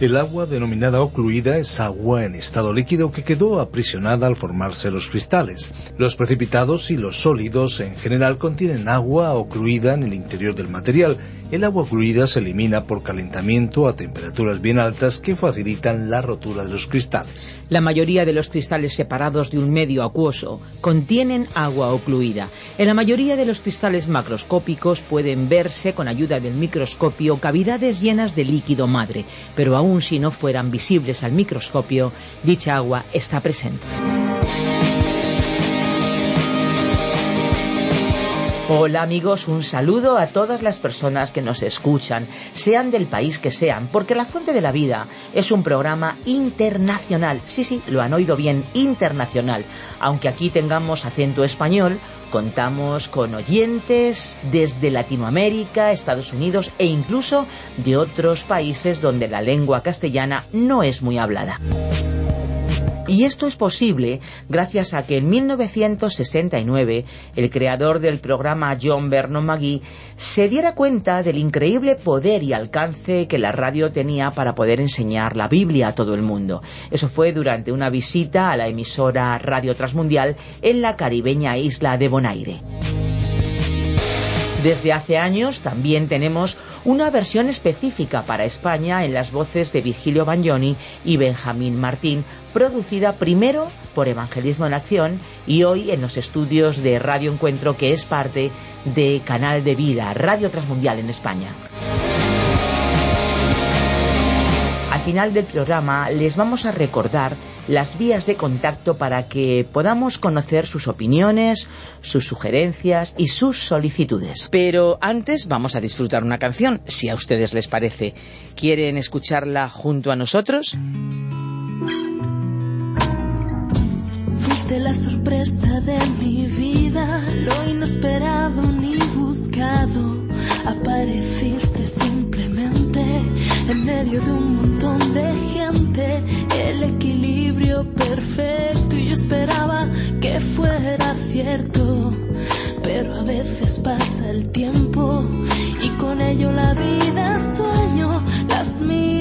El agua denominada ocluida es agua en estado líquido que quedó aprisionada al formarse los cristales. Los precipitados y los sólidos en general contienen agua ocluida en el interior del material. El agua ocluida se elimina por calentamiento a temperaturas bien altas que facilitan la rotura de los cristales. La mayoría de los cristales separados de un medio acuoso contienen agua ocluida. En la mayoría de los cristales macroscópicos pueden verse con ayuda del microscopio cavidades llenas de líquido madre, pero aun si no fueran visibles al microscopio, dicha agua está presente. Hola amigos, un saludo a todas las personas que nos escuchan, sean del país que sean, porque La Fuente de la Vida es un programa internacional. Sí, sí, lo han oído bien, internacional. Aunque aquí tengamos acento español, contamos con oyentes desde Latinoamérica, Estados Unidos e incluso de otros países donde la lengua castellana no es muy hablada. Y esto es posible gracias a que en 1969 el creador del programa John Vernon McGee se diera cuenta del increíble poder y alcance que la radio tenía para poder enseñar la Biblia a todo el mundo. Eso fue durante una visita a la emisora Radio Transmundial en la caribeña isla de Bonaire. Desde hace años también tenemos una versión específica para España en las voces de Virgilio Bagnoni y Benjamín Martín, producida primero por Evangelismo en Acción y hoy en los estudios de Radio Encuentro, que es parte de Canal de Vida, Radio Transmundial en España. Al final del programa les vamos a recordar las vías de contacto para que podamos conocer sus opiniones, sus sugerencias y sus solicitudes. Pero antes vamos a disfrutar una canción, si a ustedes les parece. ¿Quieren escucharla junto a nosotros? Fuiste la sorpresa de mi vida, lo inesperado ni buscado. Apareciste en medio de un montón de gente, el equilibrio perfecto y yo esperaba que fuera cierto, pero a veces pasa el tiempo y con ello la vida sueño, las miradas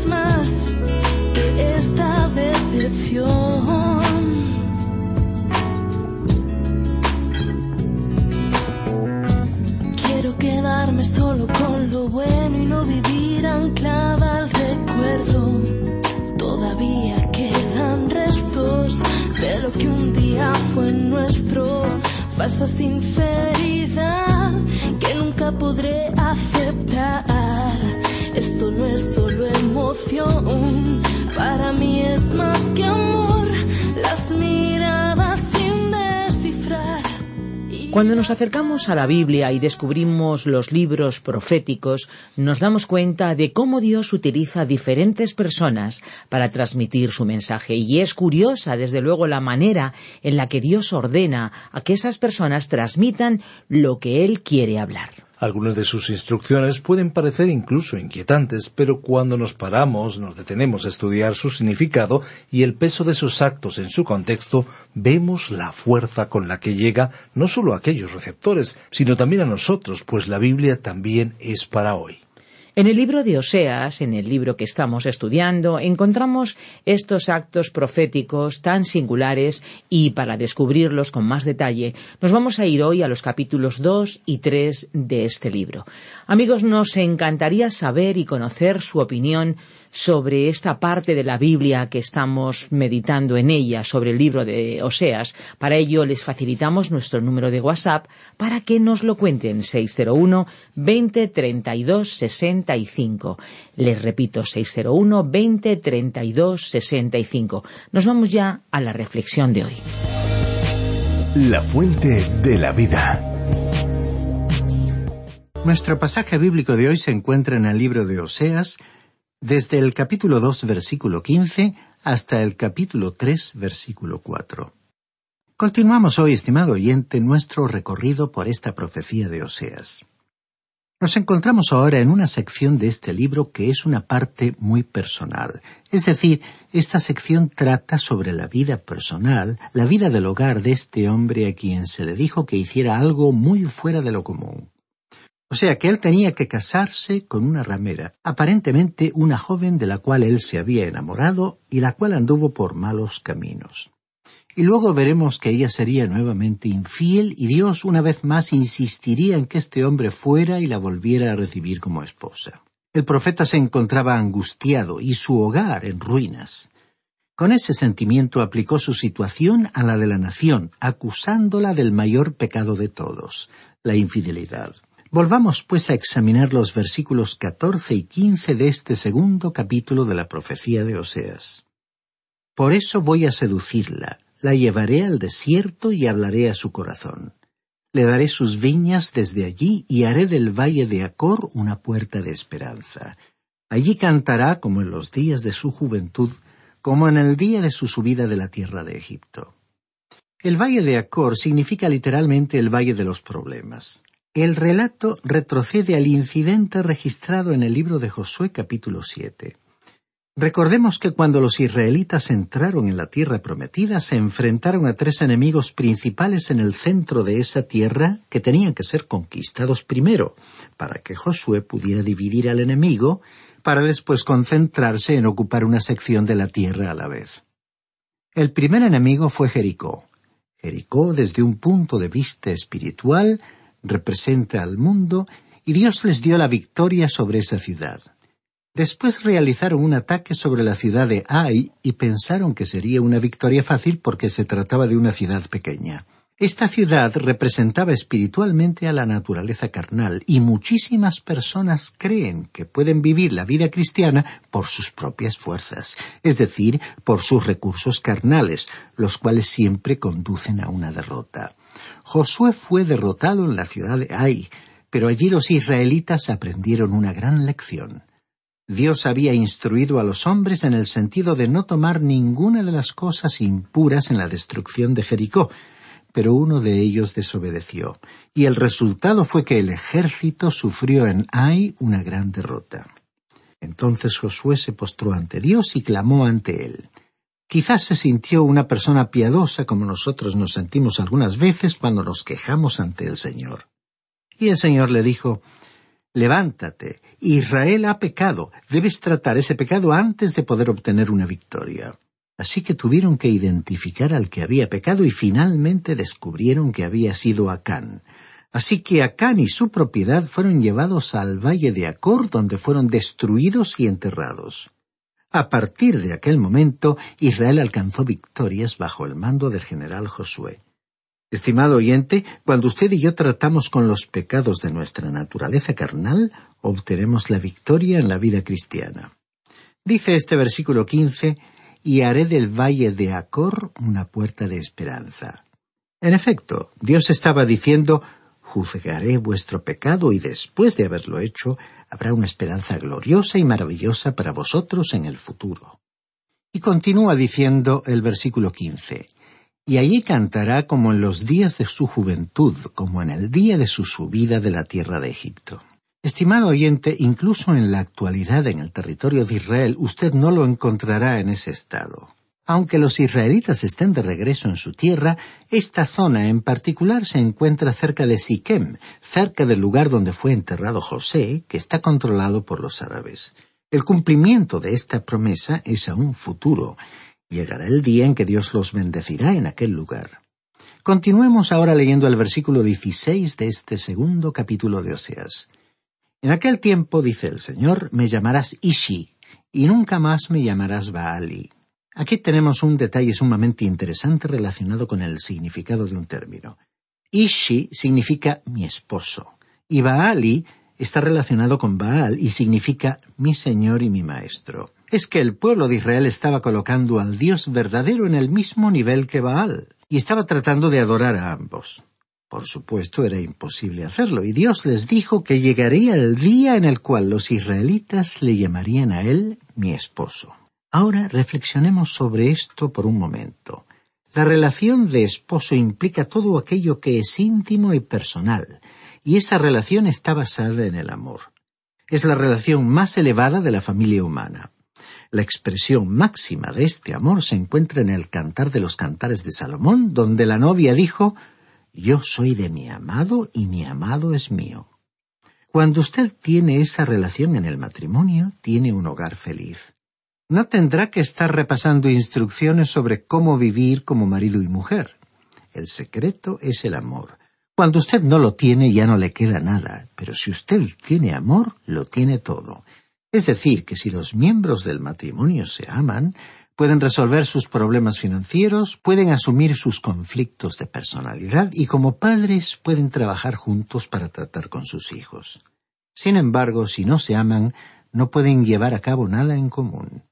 es más esta decepción. Quiero quedarme solo con lo bueno y no vivir anclada al recuerdo. Todavía quedan restos de lo que un día fue nuestro. Falsa sinceridad que nunca podré aceptar. Para mí es más que. Las miradas sin descifrar. Cuando nos acercamos a la Biblia y descubrimos los libros proféticos, nos damos cuenta de cómo Dios utiliza diferentes personas para transmitir su mensaje. Y es curiosa, desde luego, la manera en la que Dios ordena a que esas personas transmitan lo que Él quiere hablar. Algunas de sus instrucciones pueden parecer incluso inquietantes, pero cuando nos paramos, nos detenemos a estudiar su significado y el peso de sus actos en su contexto, vemos la fuerza con la que llega no solo a aquellos receptores, sino también a nosotros, pues la Biblia también es para hoy. En el libro de Oseas, en el libro que estamos estudiando, encontramos estos actos proféticos tan singulares y para descubrirlos con más detalle, nos vamos a ir hoy a los capítulos 2 y 3 de este libro. Amigos, nos encantaría saber y conocer su opinión sobre esta parte de la Biblia que estamos meditando en ella, sobre el libro de Oseas. Para ello les facilitamos nuestro número de WhatsApp para que nos lo cuenten 601 20 32 65. Les repito 601 20 32 65. Nos vamos ya a la reflexión de hoy. La fuente de la vida. Nuestro pasaje bíblico de hoy se encuentra en el libro de Oseas, desde el capítulo 2, versículo 15, hasta el capítulo 3, versículo 4. Continuamos hoy, estimado oyente, nuestro recorrido por esta profecía de Oseas. Nos encontramos ahora en una sección de este libro que es una parte muy personal. Es decir, esta sección trata sobre la vida personal, la vida del hogar de este hombre a quien se le dijo que hiciera algo muy fuera de lo común. O sea que él tenía que casarse con una ramera, aparentemente una joven de la cual él se había enamorado y la cual anduvo por malos caminos. Y luego veremos que ella sería nuevamente infiel y Dios una vez más insistiría en que este hombre fuera y la volviera a recibir como esposa. El profeta se encontraba angustiado y su hogar en ruinas. Con ese sentimiento aplicó su situación a la de la nación, acusándola del mayor pecado de todos, la infidelidad. Volvamos pues a examinar los versículos catorce y quince de este segundo capítulo de la profecía de Oseas. Por eso voy a seducirla, la llevaré al desierto y hablaré a su corazón. Le daré sus viñas desde allí y haré del valle de Acor una puerta de esperanza. Allí cantará como en los días de su juventud, como en el día de su subida de la tierra de Egipto. El valle de Acor significa literalmente el valle de los problemas. El relato retrocede al incidente registrado en el libro de Josué capítulo 7. Recordemos que cuando los israelitas entraron en la tierra prometida se enfrentaron a tres enemigos principales en el centro de esa tierra que tenían que ser conquistados primero, para que Josué pudiera dividir al enemigo, para después concentrarse en ocupar una sección de la tierra a la vez. El primer enemigo fue Jericó. Jericó, desde un punto de vista espiritual, representa al mundo y Dios les dio la victoria sobre esa ciudad. Después realizaron un ataque sobre la ciudad de Ai y pensaron que sería una victoria fácil porque se trataba de una ciudad pequeña. Esta ciudad representaba espiritualmente a la naturaleza carnal y muchísimas personas creen que pueden vivir la vida cristiana por sus propias fuerzas, es decir, por sus recursos carnales, los cuales siempre conducen a una derrota. Josué fue derrotado en la ciudad de Ai, pero allí los israelitas aprendieron una gran lección. Dios había instruido a los hombres en el sentido de no tomar ninguna de las cosas impuras en la destrucción de Jericó, pero uno de ellos desobedeció, y el resultado fue que el ejército sufrió en Ai una gran derrota. Entonces Josué se postró ante Dios y clamó ante él. Quizás se sintió una persona piadosa como nosotros nos sentimos algunas veces cuando nos quejamos ante el Señor. Y el Señor le dijo, Levántate, Israel ha pecado, debes tratar ese pecado antes de poder obtener una victoria. Así que tuvieron que identificar al que había pecado y finalmente descubrieron que había sido Acán. Así que Acán y su propiedad fueron llevados al valle de Acor, donde fueron destruidos y enterrados. A partir de aquel momento, Israel alcanzó victorias bajo el mando del general Josué. Estimado oyente, cuando usted y yo tratamos con los pecados de nuestra naturaleza carnal, obtenemos la victoria en la vida cristiana. Dice este versículo quince, y haré del valle de Acor una puerta de esperanza. En efecto, Dios estaba diciendo, juzgaré vuestro pecado y después de haberlo hecho, habrá una esperanza gloriosa y maravillosa para vosotros en el futuro. Y continúa diciendo el versículo quince, y allí cantará como en los días de su juventud, como en el día de su subida de la tierra de Egipto. Estimado oyente, incluso en la actualidad en el territorio de Israel usted no lo encontrará en ese estado. Aunque los israelitas estén de regreso en su tierra, esta zona en particular se encuentra cerca de Siquem, cerca del lugar donde fue enterrado José, que está controlado por los árabes. El cumplimiento de esta promesa es aún futuro. Llegará el día en que Dios los bendecirá en aquel lugar. Continuemos ahora leyendo el versículo 16 de este segundo capítulo de Oseas. En aquel tiempo, dice el Señor, me llamarás Ishi, y nunca más me llamarás Baali Aquí tenemos un detalle sumamente interesante relacionado con el significado de un término. Ishi significa mi esposo, y Baali está relacionado con Baal y significa mi señor y mi maestro. Es que el pueblo de Israel estaba colocando al Dios verdadero en el mismo nivel que Baal, y estaba tratando de adorar a ambos. Por supuesto, era imposible hacerlo, y Dios les dijo que llegaría el día en el cual los israelitas le llamarían a él mi esposo. Ahora reflexionemos sobre esto por un momento. La relación de esposo implica todo aquello que es íntimo y personal, y esa relación está basada en el amor. Es la relación más elevada de la familia humana. La expresión máxima de este amor se encuentra en el Cantar de los Cantares de Salomón, donde la novia dijo Yo soy de mi amado y mi amado es mío. Cuando usted tiene esa relación en el matrimonio, tiene un hogar feliz no tendrá que estar repasando instrucciones sobre cómo vivir como marido y mujer. El secreto es el amor. Cuando usted no lo tiene ya no le queda nada, pero si usted tiene amor, lo tiene todo. Es decir, que si los miembros del matrimonio se aman, pueden resolver sus problemas financieros, pueden asumir sus conflictos de personalidad y como padres pueden trabajar juntos para tratar con sus hijos. Sin embargo, si no se aman, no pueden llevar a cabo nada en común.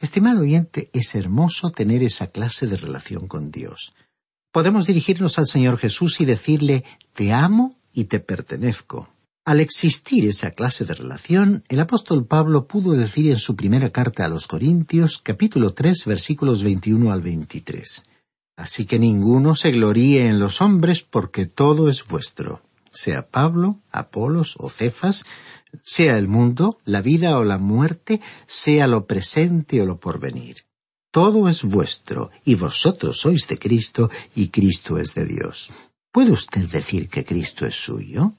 Estimado oyente, es hermoso tener esa clase de relación con Dios. Podemos dirigirnos al Señor Jesús y decirle, te amo y te pertenezco. Al existir esa clase de relación, el apóstol Pablo pudo decir en su primera carta a los Corintios, capítulo 3, versículos 21 al 23. Así que ninguno se gloríe en los hombres porque todo es vuestro, sea Pablo, Apolos o Cefas, sea el mundo, la vida o la muerte, sea lo presente o lo porvenir. Todo es vuestro, y vosotros sois de Cristo, y Cristo es de Dios. ¿Puede usted decir que Cristo es suyo?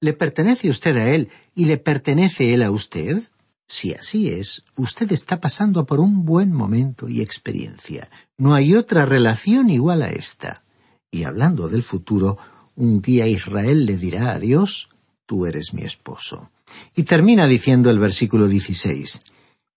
¿Le pertenece usted a Él y le pertenece Él a usted? Si así es, usted está pasando por un buen momento y experiencia. No hay otra relación igual a esta. Y hablando del futuro, un día Israel le dirá a Dios, tú eres mi esposo. Y termina diciendo el versículo 16,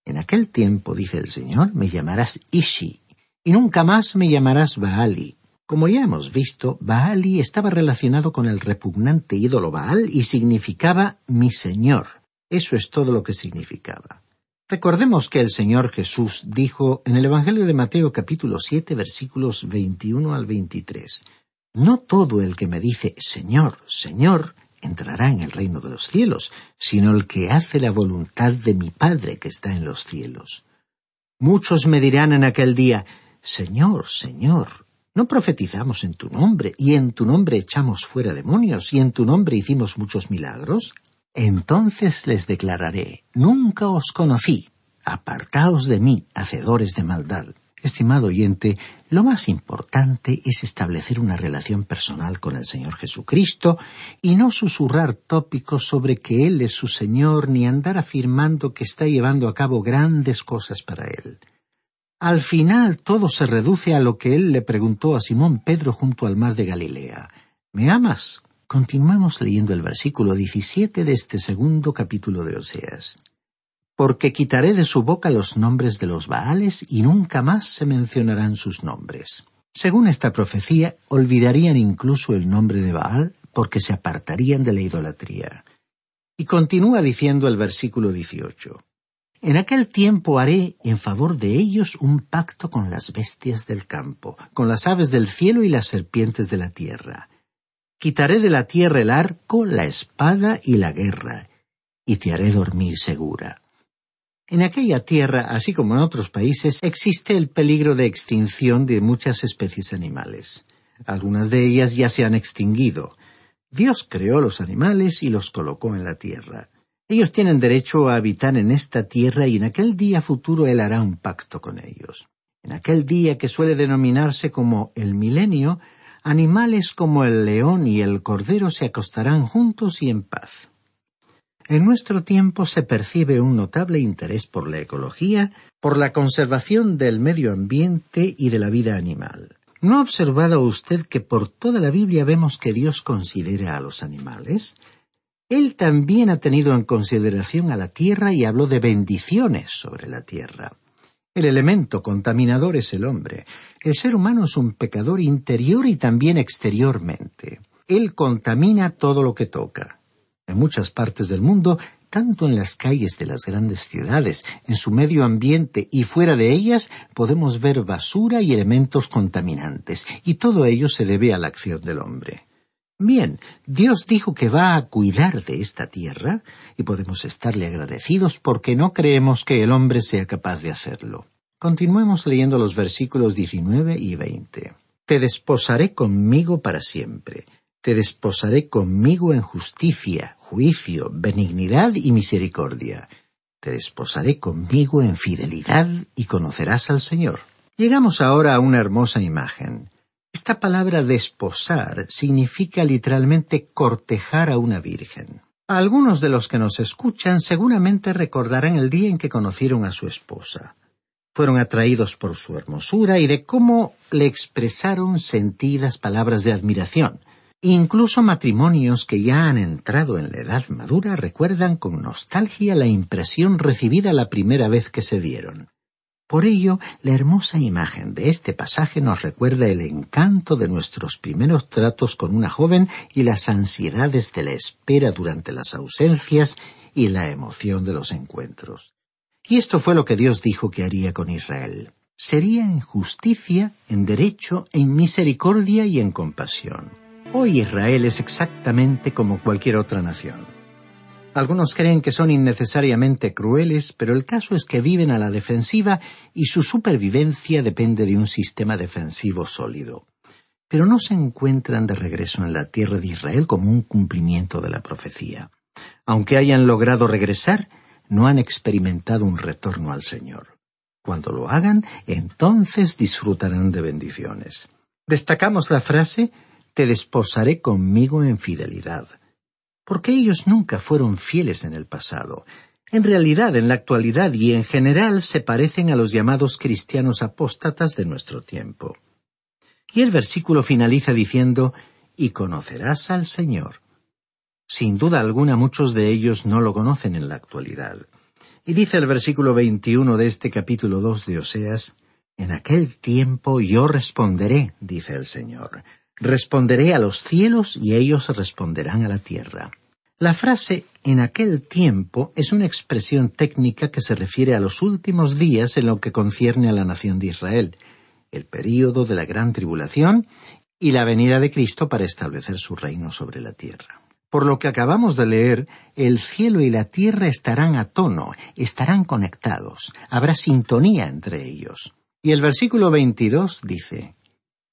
En aquel tiempo, dice el Señor, me llamarás Ishi, y nunca más me llamarás Baali. Como ya hemos visto, Baali estaba relacionado con el repugnante ídolo Baal y significaba mi Señor. Eso es todo lo que significaba. Recordemos que el Señor Jesús dijo en el Evangelio de Mateo capítulo 7 versículos 21 al 23, No todo el que me dice Señor, Señor, entrará en el reino de los cielos, sino el que hace la voluntad de mi Padre que está en los cielos. Muchos me dirán en aquel día, Señor, Señor, ¿no profetizamos en tu nombre, y en tu nombre echamos fuera demonios, y en tu nombre hicimos muchos milagros? Entonces les declararé, Nunca os conocí, apartaos de mí, hacedores de maldad. Estimado oyente, lo más importante es establecer una relación personal con el Señor Jesucristo y no susurrar tópicos sobre que Él es su Señor ni andar afirmando que está llevando a cabo grandes cosas para Él. Al final todo se reduce a lo que Él le preguntó a Simón Pedro junto al mar de Galilea. ¿Me amas? Continuemos leyendo el versículo 17 de este segundo capítulo de Oseas porque quitaré de su boca los nombres de los Baales y nunca más se mencionarán sus nombres. Según esta profecía, olvidarían incluso el nombre de Baal porque se apartarían de la idolatría. Y continúa diciendo el versículo 18. En aquel tiempo haré en favor de ellos un pacto con las bestias del campo, con las aves del cielo y las serpientes de la tierra. Quitaré de la tierra el arco, la espada y la guerra, y te haré dormir segura. En aquella tierra, así como en otros países, existe el peligro de extinción de muchas especies animales. Algunas de ellas ya se han extinguido. Dios creó los animales y los colocó en la tierra. Ellos tienen derecho a habitar en esta tierra y en aquel día futuro Él hará un pacto con ellos. En aquel día que suele denominarse como el milenio, animales como el león y el cordero se acostarán juntos y en paz. En nuestro tiempo se percibe un notable interés por la ecología, por la conservación del medio ambiente y de la vida animal. ¿No ha observado usted que por toda la Biblia vemos que Dios considera a los animales? Él también ha tenido en consideración a la tierra y habló de bendiciones sobre la tierra. El elemento contaminador es el hombre. El ser humano es un pecador interior y también exteriormente. Él contamina todo lo que toca. En muchas partes del mundo tanto en las calles de las grandes ciudades, en su medio ambiente y fuera de ellas, podemos ver basura y elementos contaminantes, y todo ello se debe a la acción del hombre. Bien, Dios dijo que va a cuidar de esta tierra, y podemos estarle agradecidos porque no creemos que el hombre sea capaz de hacerlo. Continuemos leyendo los versículos 19 y 20. Te desposaré conmigo para siempre te desposaré conmigo en justicia, juicio, benignidad y misericordia. Te desposaré conmigo en fidelidad y conocerás al Señor. Llegamos ahora a una hermosa imagen. Esta palabra desposar significa literalmente cortejar a una virgen. Algunos de los que nos escuchan seguramente recordarán el día en que conocieron a su esposa. Fueron atraídos por su hermosura y de cómo le expresaron sentidas palabras de admiración. Incluso matrimonios que ya han entrado en la edad madura recuerdan con nostalgia la impresión recibida la primera vez que se vieron. Por ello, la hermosa imagen de este pasaje nos recuerda el encanto de nuestros primeros tratos con una joven y las ansiedades de la espera durante las ausencias y la emoción de los encuentros. Y esto fue lo que Dios dijo que haría con Israel. Sería en justicia, en derecho, en misericordia y en compasión. Hoy Israel es exactamente como cualquier otra nación. Algunos creen que son innecesariamente crueles, pero el caso es que viven a la defensiva y su supervivencia depende de un sistema defensivo sólido. Pero no se encuentran de regreso en la tierra de Israel como un cumplimiento de la profecía. Aunque hayan logrado regresar, no han experimentado un retorno al Señor. Cuando lo hagan, entonces disfrutarán de bendiciones. Destacamos la frase te desposaré conmigo en fidelidad. Porque ellos nunca fueron fieles en el pasado. En realidad, en la actualidad y en general se parecen a los llamados cristianos apóstatas de nuestro tiempo. Y el versículo finaliza diciendo, y conocerás al Señor. Sin duda alguna muchos de ellos no lo conocen en la actualidad. Y dice el versículo 21 de este capítulo 2 de Oseas, En aquel tiempo yo responderé, dice el Señor. Responderé a los cielos y ellos responderán a la tierra. La frase en aquel tiempo es una expresión técnica que se refiere a los últimos días en lo que concierne a la nación de Israel, el período de la gran tribulación y la venida de Cristo para establecer su reino sobre la tierra. Por lo que acabamos de leer, el cielo y la tierra estarán a tono, estarán conectados, habrá sintonía entre ellos. Y el versículo 22 dice,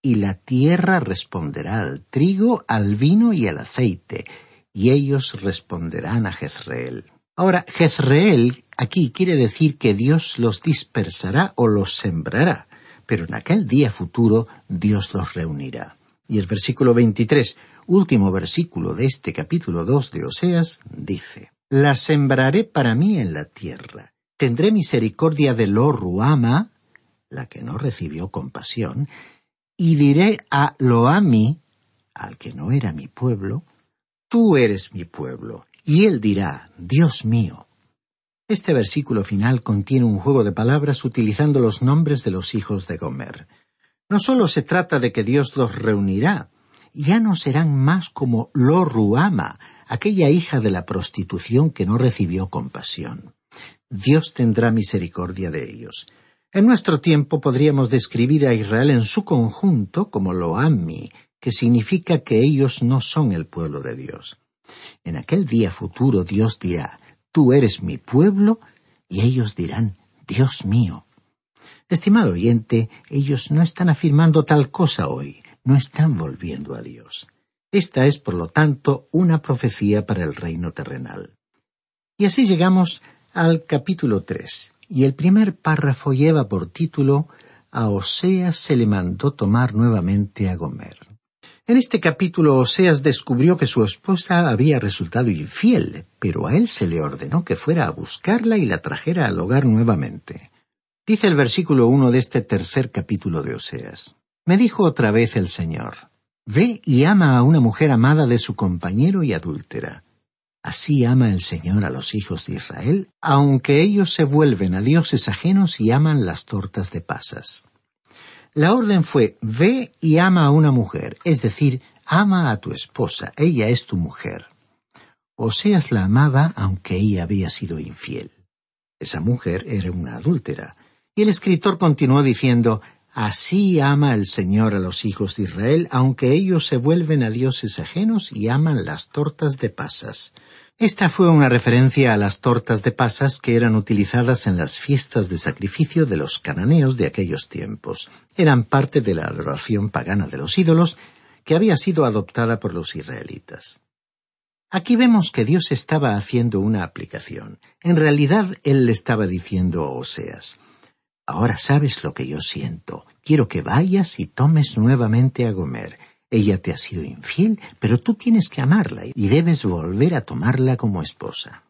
y la tierra responderá al trigo, al vino y al aceite, y ellos responderán a Jezreel. Ahora, Jezreel aquí quiere decir que Dios los dispersará o los sembrará, pero en aquel día futuro Dios los reunirá. Y el versículo 23, último versículo de este capítulo 2 de Oseas, dice, La sembraré para mí en la tierra. Tendré misericordia de lo Ruama, la que no recibió compasión, y diré a Loami, al que no era mi pueblo, tú eres mi pueblo, y él dirá, Dios mío. Este versículo final contiene un juego de palabras utilizando los nombres de los hijos de Gomer. No solo se trata de que Dios los reunirá, ya no serán más como Lo Ruama, aquella hija de la prostitución que no recibió compasión. Dios tendrá misericordia de ellos. En nuestro tiempo podríamos describir a Israel en su conjunto como Loami, que significa que ellos no son el pueblo de Dios. En aquel día futuro Dios dirá, Tú eres mi pueblo, y ellos dirán, Dios mío. Estimado oyente, ellos no están afirmando tal cosa hoy, no están volviendo a Dios. Esta es, por lo tanto, una profecía para el reino terrenal. Y así llegamos al capítulo tres y el primer párrafo lleva por título a Oseas se le mandó tomar nuevamente a Gomer. En este capítulo Oseas descubrió que su esposa había resultado infiel, pero a él se le ordenó que fuera a buscarla y la trajera al hogar nuevamente. Dice el versículo uno de este tercer capítulo de Oseas. Me dijo otra vez el Señor, Ve y ama a una mujer amada de su compañero y adúltera. Así ama el Señor a los hijos de Israel, aunque ellos se vuelven a dioses ajenos y aman las tortas de pasas. La orden fue, ve y ama a una mujer, es decir, ama a tu esposa, ella es tu mujer. Oseas la amaba aunque ella había sido infiel. Esa mujer era una adúltera. Y el escritor continuó diciendo, Así ama el Señor a los hijos de Israel, aunque ellos se vuelven a dioses ajenos y aman las tortas de pasas. Esta fue una referencia a las tortas de pasas que eran utilizadas en las fiestas de sacrificio de los cananeos de aquellos tiempos. Eran parte de la adoración pagana de los ídolos que había sido adoptada por los israelitas. Aquí vemos que Dios estaba haciendo una aplicación. En realidad, Él le estaba diciendo a Oseas, Ahora sabes lo que yo siento. Quiero que vayas y tomes nuevamente a Gomer ella te ha sido infiel, pero tú tienes que amarla y debes volver a tomarla como esposa.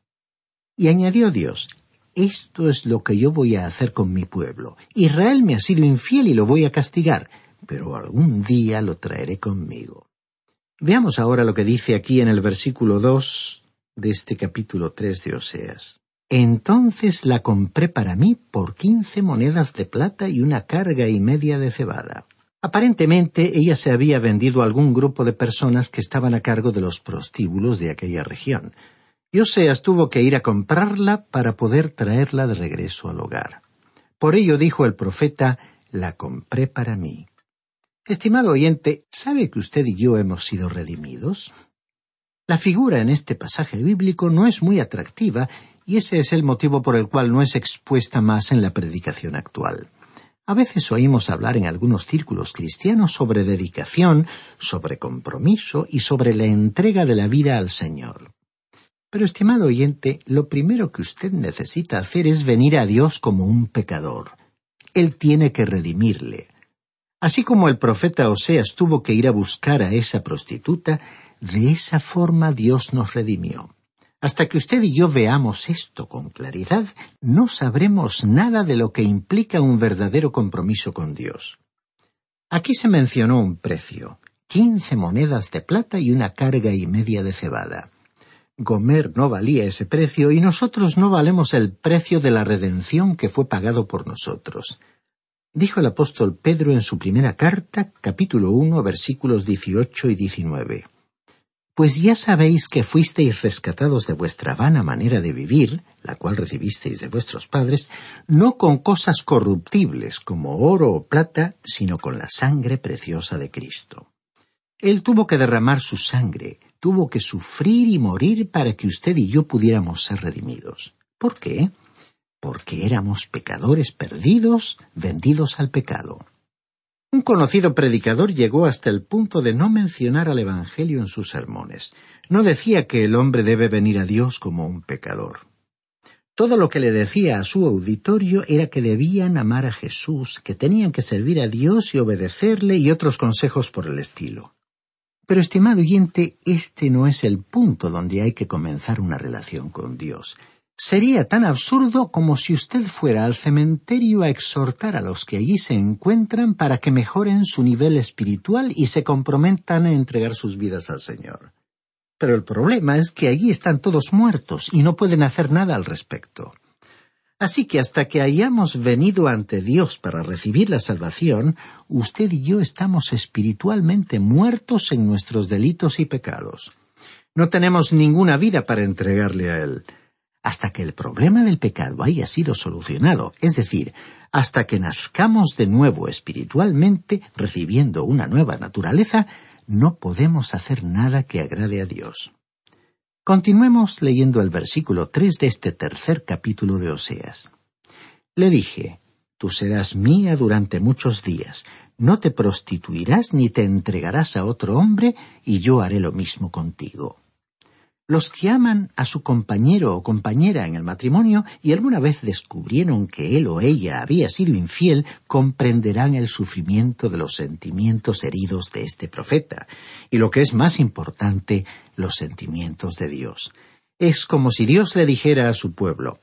Y añadió Dios, esto es lo que yo voy a hacer con mi pueblo. Israel me ha sido infiel y lo voy a castigar, pero algún día lo traeré conmigo. Veamos ahora lo que dice aquí en el versículo dos de este capítulo tres de Oseas. Entonces la compré para mí por quince monedas de plata y una carga y media de cebada. Aparentemente ella se había vendido a algún grupo de personas que estaban a cargo de los prostíbulos de aquella región, y Oseas tuvo que ir a comprarla para poder traerla de regreso al hogar. Por ello dijo el profeta, la compré para mí. Estimado oyente, ¿sabe que usted y yo hemos sido redimidos? La figura en este pasaje bíblico no es muy atractiva y ese es el motivo por el cual no es expuesta más en la predicación actual. A veces oímos hablar en algunos círculos cristianos sobre dedicación, sobre compromiso y sobre la entrega de la vida al Señor. Pero, estimado oyente, lo primero que usted necesita hacer es venir a Dios como un pecador. Él tiene que redimirle. Así como el profeta Oseas tuvo que ir a buscar a esa prostituta, de esa forma Dios nos redimió. Hasta que usted y yo veamos esto con claridad, no sabremos nada de lo que implica un verdadero compromiso con Dios. Aquí se mencionó un precio, quince monedas de plata y una carga y media de cebada. Gomer no valía ese precio y nosotros no valemos el precio de la redención que fue pagado por nosotros. Dijo el apóstol Pedro en su primera carta, capítulo uno, versículos dieciocho y diecinueve pues ya sabéis que fuisteis rescatados de vuestra vana manera de vivir, la cual recibisteis de vuestros padres, no con cosas corruptibles como oro o plata, sino con la sangre preciosa de Cristo. Él tuvo que derramar su sangre, tuvo que sufrir y morir para que usted y yo pudiéramos ser redimidos. ¿Por qué? Porque éramos pecadores perdidos, vendidos al pecado. Un conocido predicador llegó hasta el punto de no mencionar al Evangelio en sus sermones. No decía que el hombre debe venir a Dios como un pecador. Todo lo que le decía a su auditorio era que debían amar a Jesús, que tenían que servir a Dios y obedecerle y otros consejos por el estilo. Pero, estimado oyente, este no es el punto donde hay que comenzar una relación con Dios. Sería tan absurdo como si usted fuera al cementerio a exhortar a los que allí se encuentran para que mejoren su nivel espiritual y se comprometan a entregar sus vidas al Señor. Pero el problema es que allí están todos muertos y no pueden hacer nada al respecto. Así que hasta que hayamos venido ante Dios para recibir la salvación, usted y yo estamos espiritualmente muertos en nuestros delitos y pecados. No tenemos ninguna vida para entregarle a Él hasta que el problema del pecado haya sido solucionado, es decir, hasta que nazcamos de nuevo espiritualmente, recibiendo una nueva naturaleza, no podemos hacer nada que agrade a Dios. Continuemos leyendo el versículo tres de este tercer capítulo de Oseas. Le dije, Tú serás mía durante muchos días, no te prostituirás ni te entregarás a otro hombre, y yo haré lo mismo contigo. Los que aman a su compañero o compañera en el matrimonio y alguna vez descubrieron que él o ella había sido infiel, comprenderán el sufrimiento de los sentimientos heridos de este profeta, y lo que es más importante, los sentimientos de Dios. Es como si Dios le dijera a su pueblo,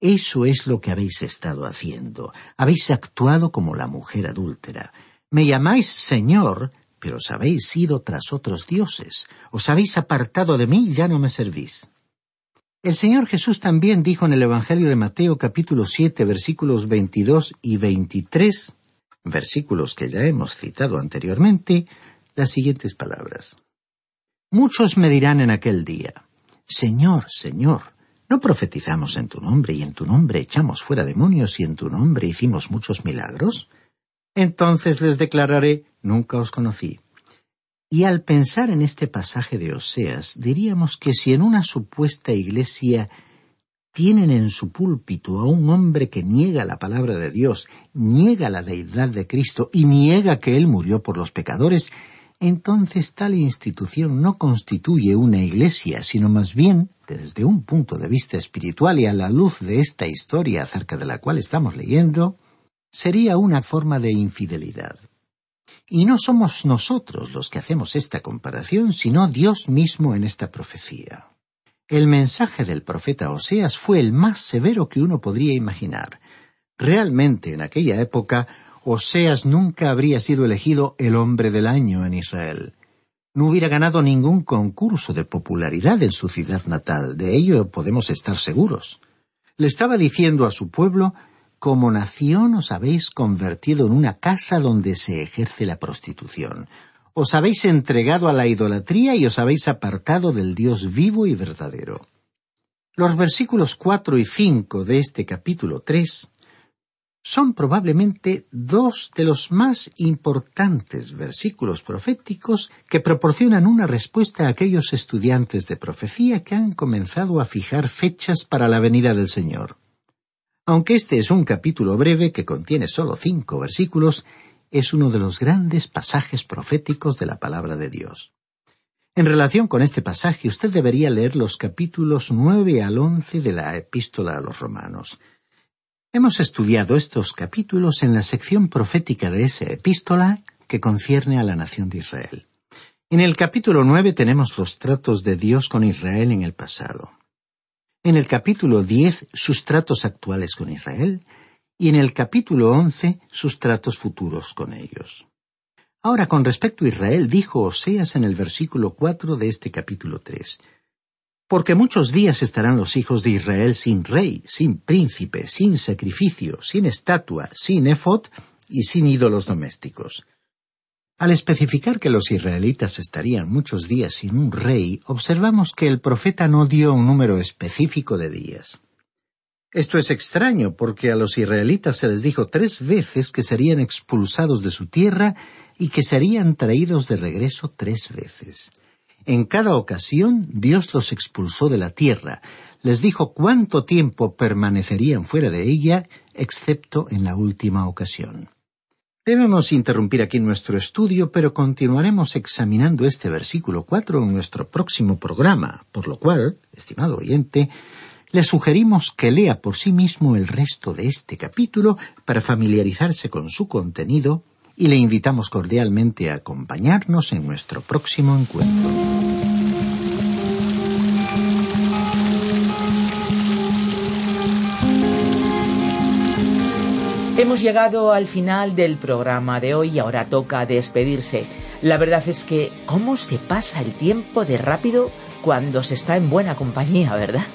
eso es lo que habéis estado haciendo. Habéis actuado como la mujer adúltera. Me llamáis Señor, pero os habéis ido tras otros dioses, os habéis apartado de mí y ya no me servís. El Señor Jesús también dijo en el Evangelio de Mateo capítulo siete versículos veintidós y veintitrés, versículos que ya hemos citado anteriormente, las siguientes palabras. Muchos me dirán en aquel día, Señor, Señor, ¿no profetizamos en tu nombre y en tu nombre echamos fuera demonios y en tu nombre hicimos muchos milagros? Entonces les declararé, nunca os conocí. Y al pensar en este pasaje de Oseas, diríamos que si en una supuesta iglesia tienen en su púlpito a un hombre que niega la palabra de Dios, niega la deidad de Cristo y niega que Él murió por los pecadores, entonces tal institución no constituye una iglesia, sino más bien, desde un punto de vista espiritual y a la luz de esta historia acerca de la cual estamos leyendo, sería una forma de infidelidad. Y no somos nosotros los que hacemos esta comparación, sino Dios mismo en esta profecía. El mensaje del profeta Oseas fue el más severo que uno podría imaginar. Realmente en aquella época Oseas nunca habría sido elegido el hombre del año en Israel. No hubiera ganado ningún concurso de popularidad en su ciudad natal, de ello podemos estar seguros. Le estaba diciendo a su pueblo como nación os habéis convertido en una casa donde se ejerce la prostitución. Os habéis entregado a la idolatría y os habéis apartado del Dios vivo y verdadero. Los versículos cuatro y cinco de este capítulo tres son probablemente dos de los más importantes versículos proféticos que proporcionan una respuesta a aquellos estudiantes de profecía que han comenzado a fijar fechas para la venida del Señor. Aunque este es un capítulo breve que contiene solo cinco versículos, es uno de los grandes pasajes proféticos de la palabra de Dios. En relación con este pasaje, usted debería leer los capítulos nueve al once de la epístola a los romanos. Hemos estudiado estos capítulos en la sección profética de esa epístola que concierne a la nación de Israel. En el capítulo nueve tenemos los tratos de Dios con Israel en el pasado en el capítulo 10 sus tratos actuales con Israel y en el capítulo 11 sus tratos futuros con ellos. Ahora, con respecto a Israel, dijo Oseas en el versículo 4 de este capítulo 3, Porque muchos días estarán los hijos de Israel sin rey, sin príncipe, sin sacrificio, sin estatua, sin efod y sin ídolos domésticos. Al especificar que los israelitas estarían muchos días sin un rey, observamos que el profeta no dio un número específico de días. Esto es extraño porque a los israelitas se les dijo tres veces que serían expulsados de su tierra y que serían traídos de regreso tres veces. En cada ocasión Dios los expulsó de la tierra, les dijo cuánto tiempo permanecerían fuera de ella, excepto en la última ocasión. Debemos interrumpir aquí nuestro estudio, pero continuaremos examinando este versículo cuatro en nuestro próximo programa, por lo cual, estimado oyente, le sugerimos que lea por sí mismo el resto de este capítulo para familiarizarse con su contenido y le invitamos cordialmente a acompañarnos en nuestro próximo encuentro. Hemos llegado al final del programa de hoy y ahora toca despedirse. La verdad es que, ¿cómo se pasa el tiempo de rápido cuando se está en buena compañía, verdad?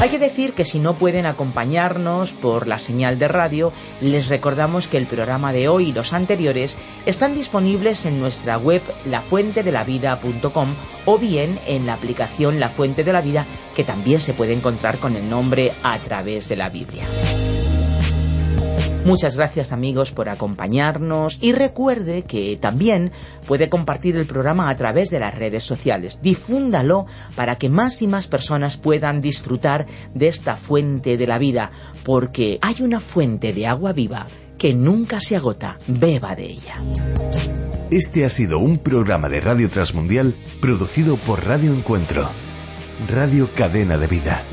Hay que decir que si no pueden acompañarnos por la señal de radio, les recordamos que el programa de hoy y los anteriores están disponibles en nuestra web lafuentedelavida.com o bien en la aplicación La Fuente de la Vida que también se puede encontrar con el nombre a través de la Biblia. Muchas gracias amigos por acompañarnos y recuerde que también puede compartir el programa a través de las redes sociales. Difúndalo para que más y más personas puedan disfrutar de esta fuente de la vida, porque hay una fuente de agua viva que nunca se agota. Beba de ella. Este ha sido un programa de Radio Transmundial producido por Radio Encuentro, Radio Cadena de Vida.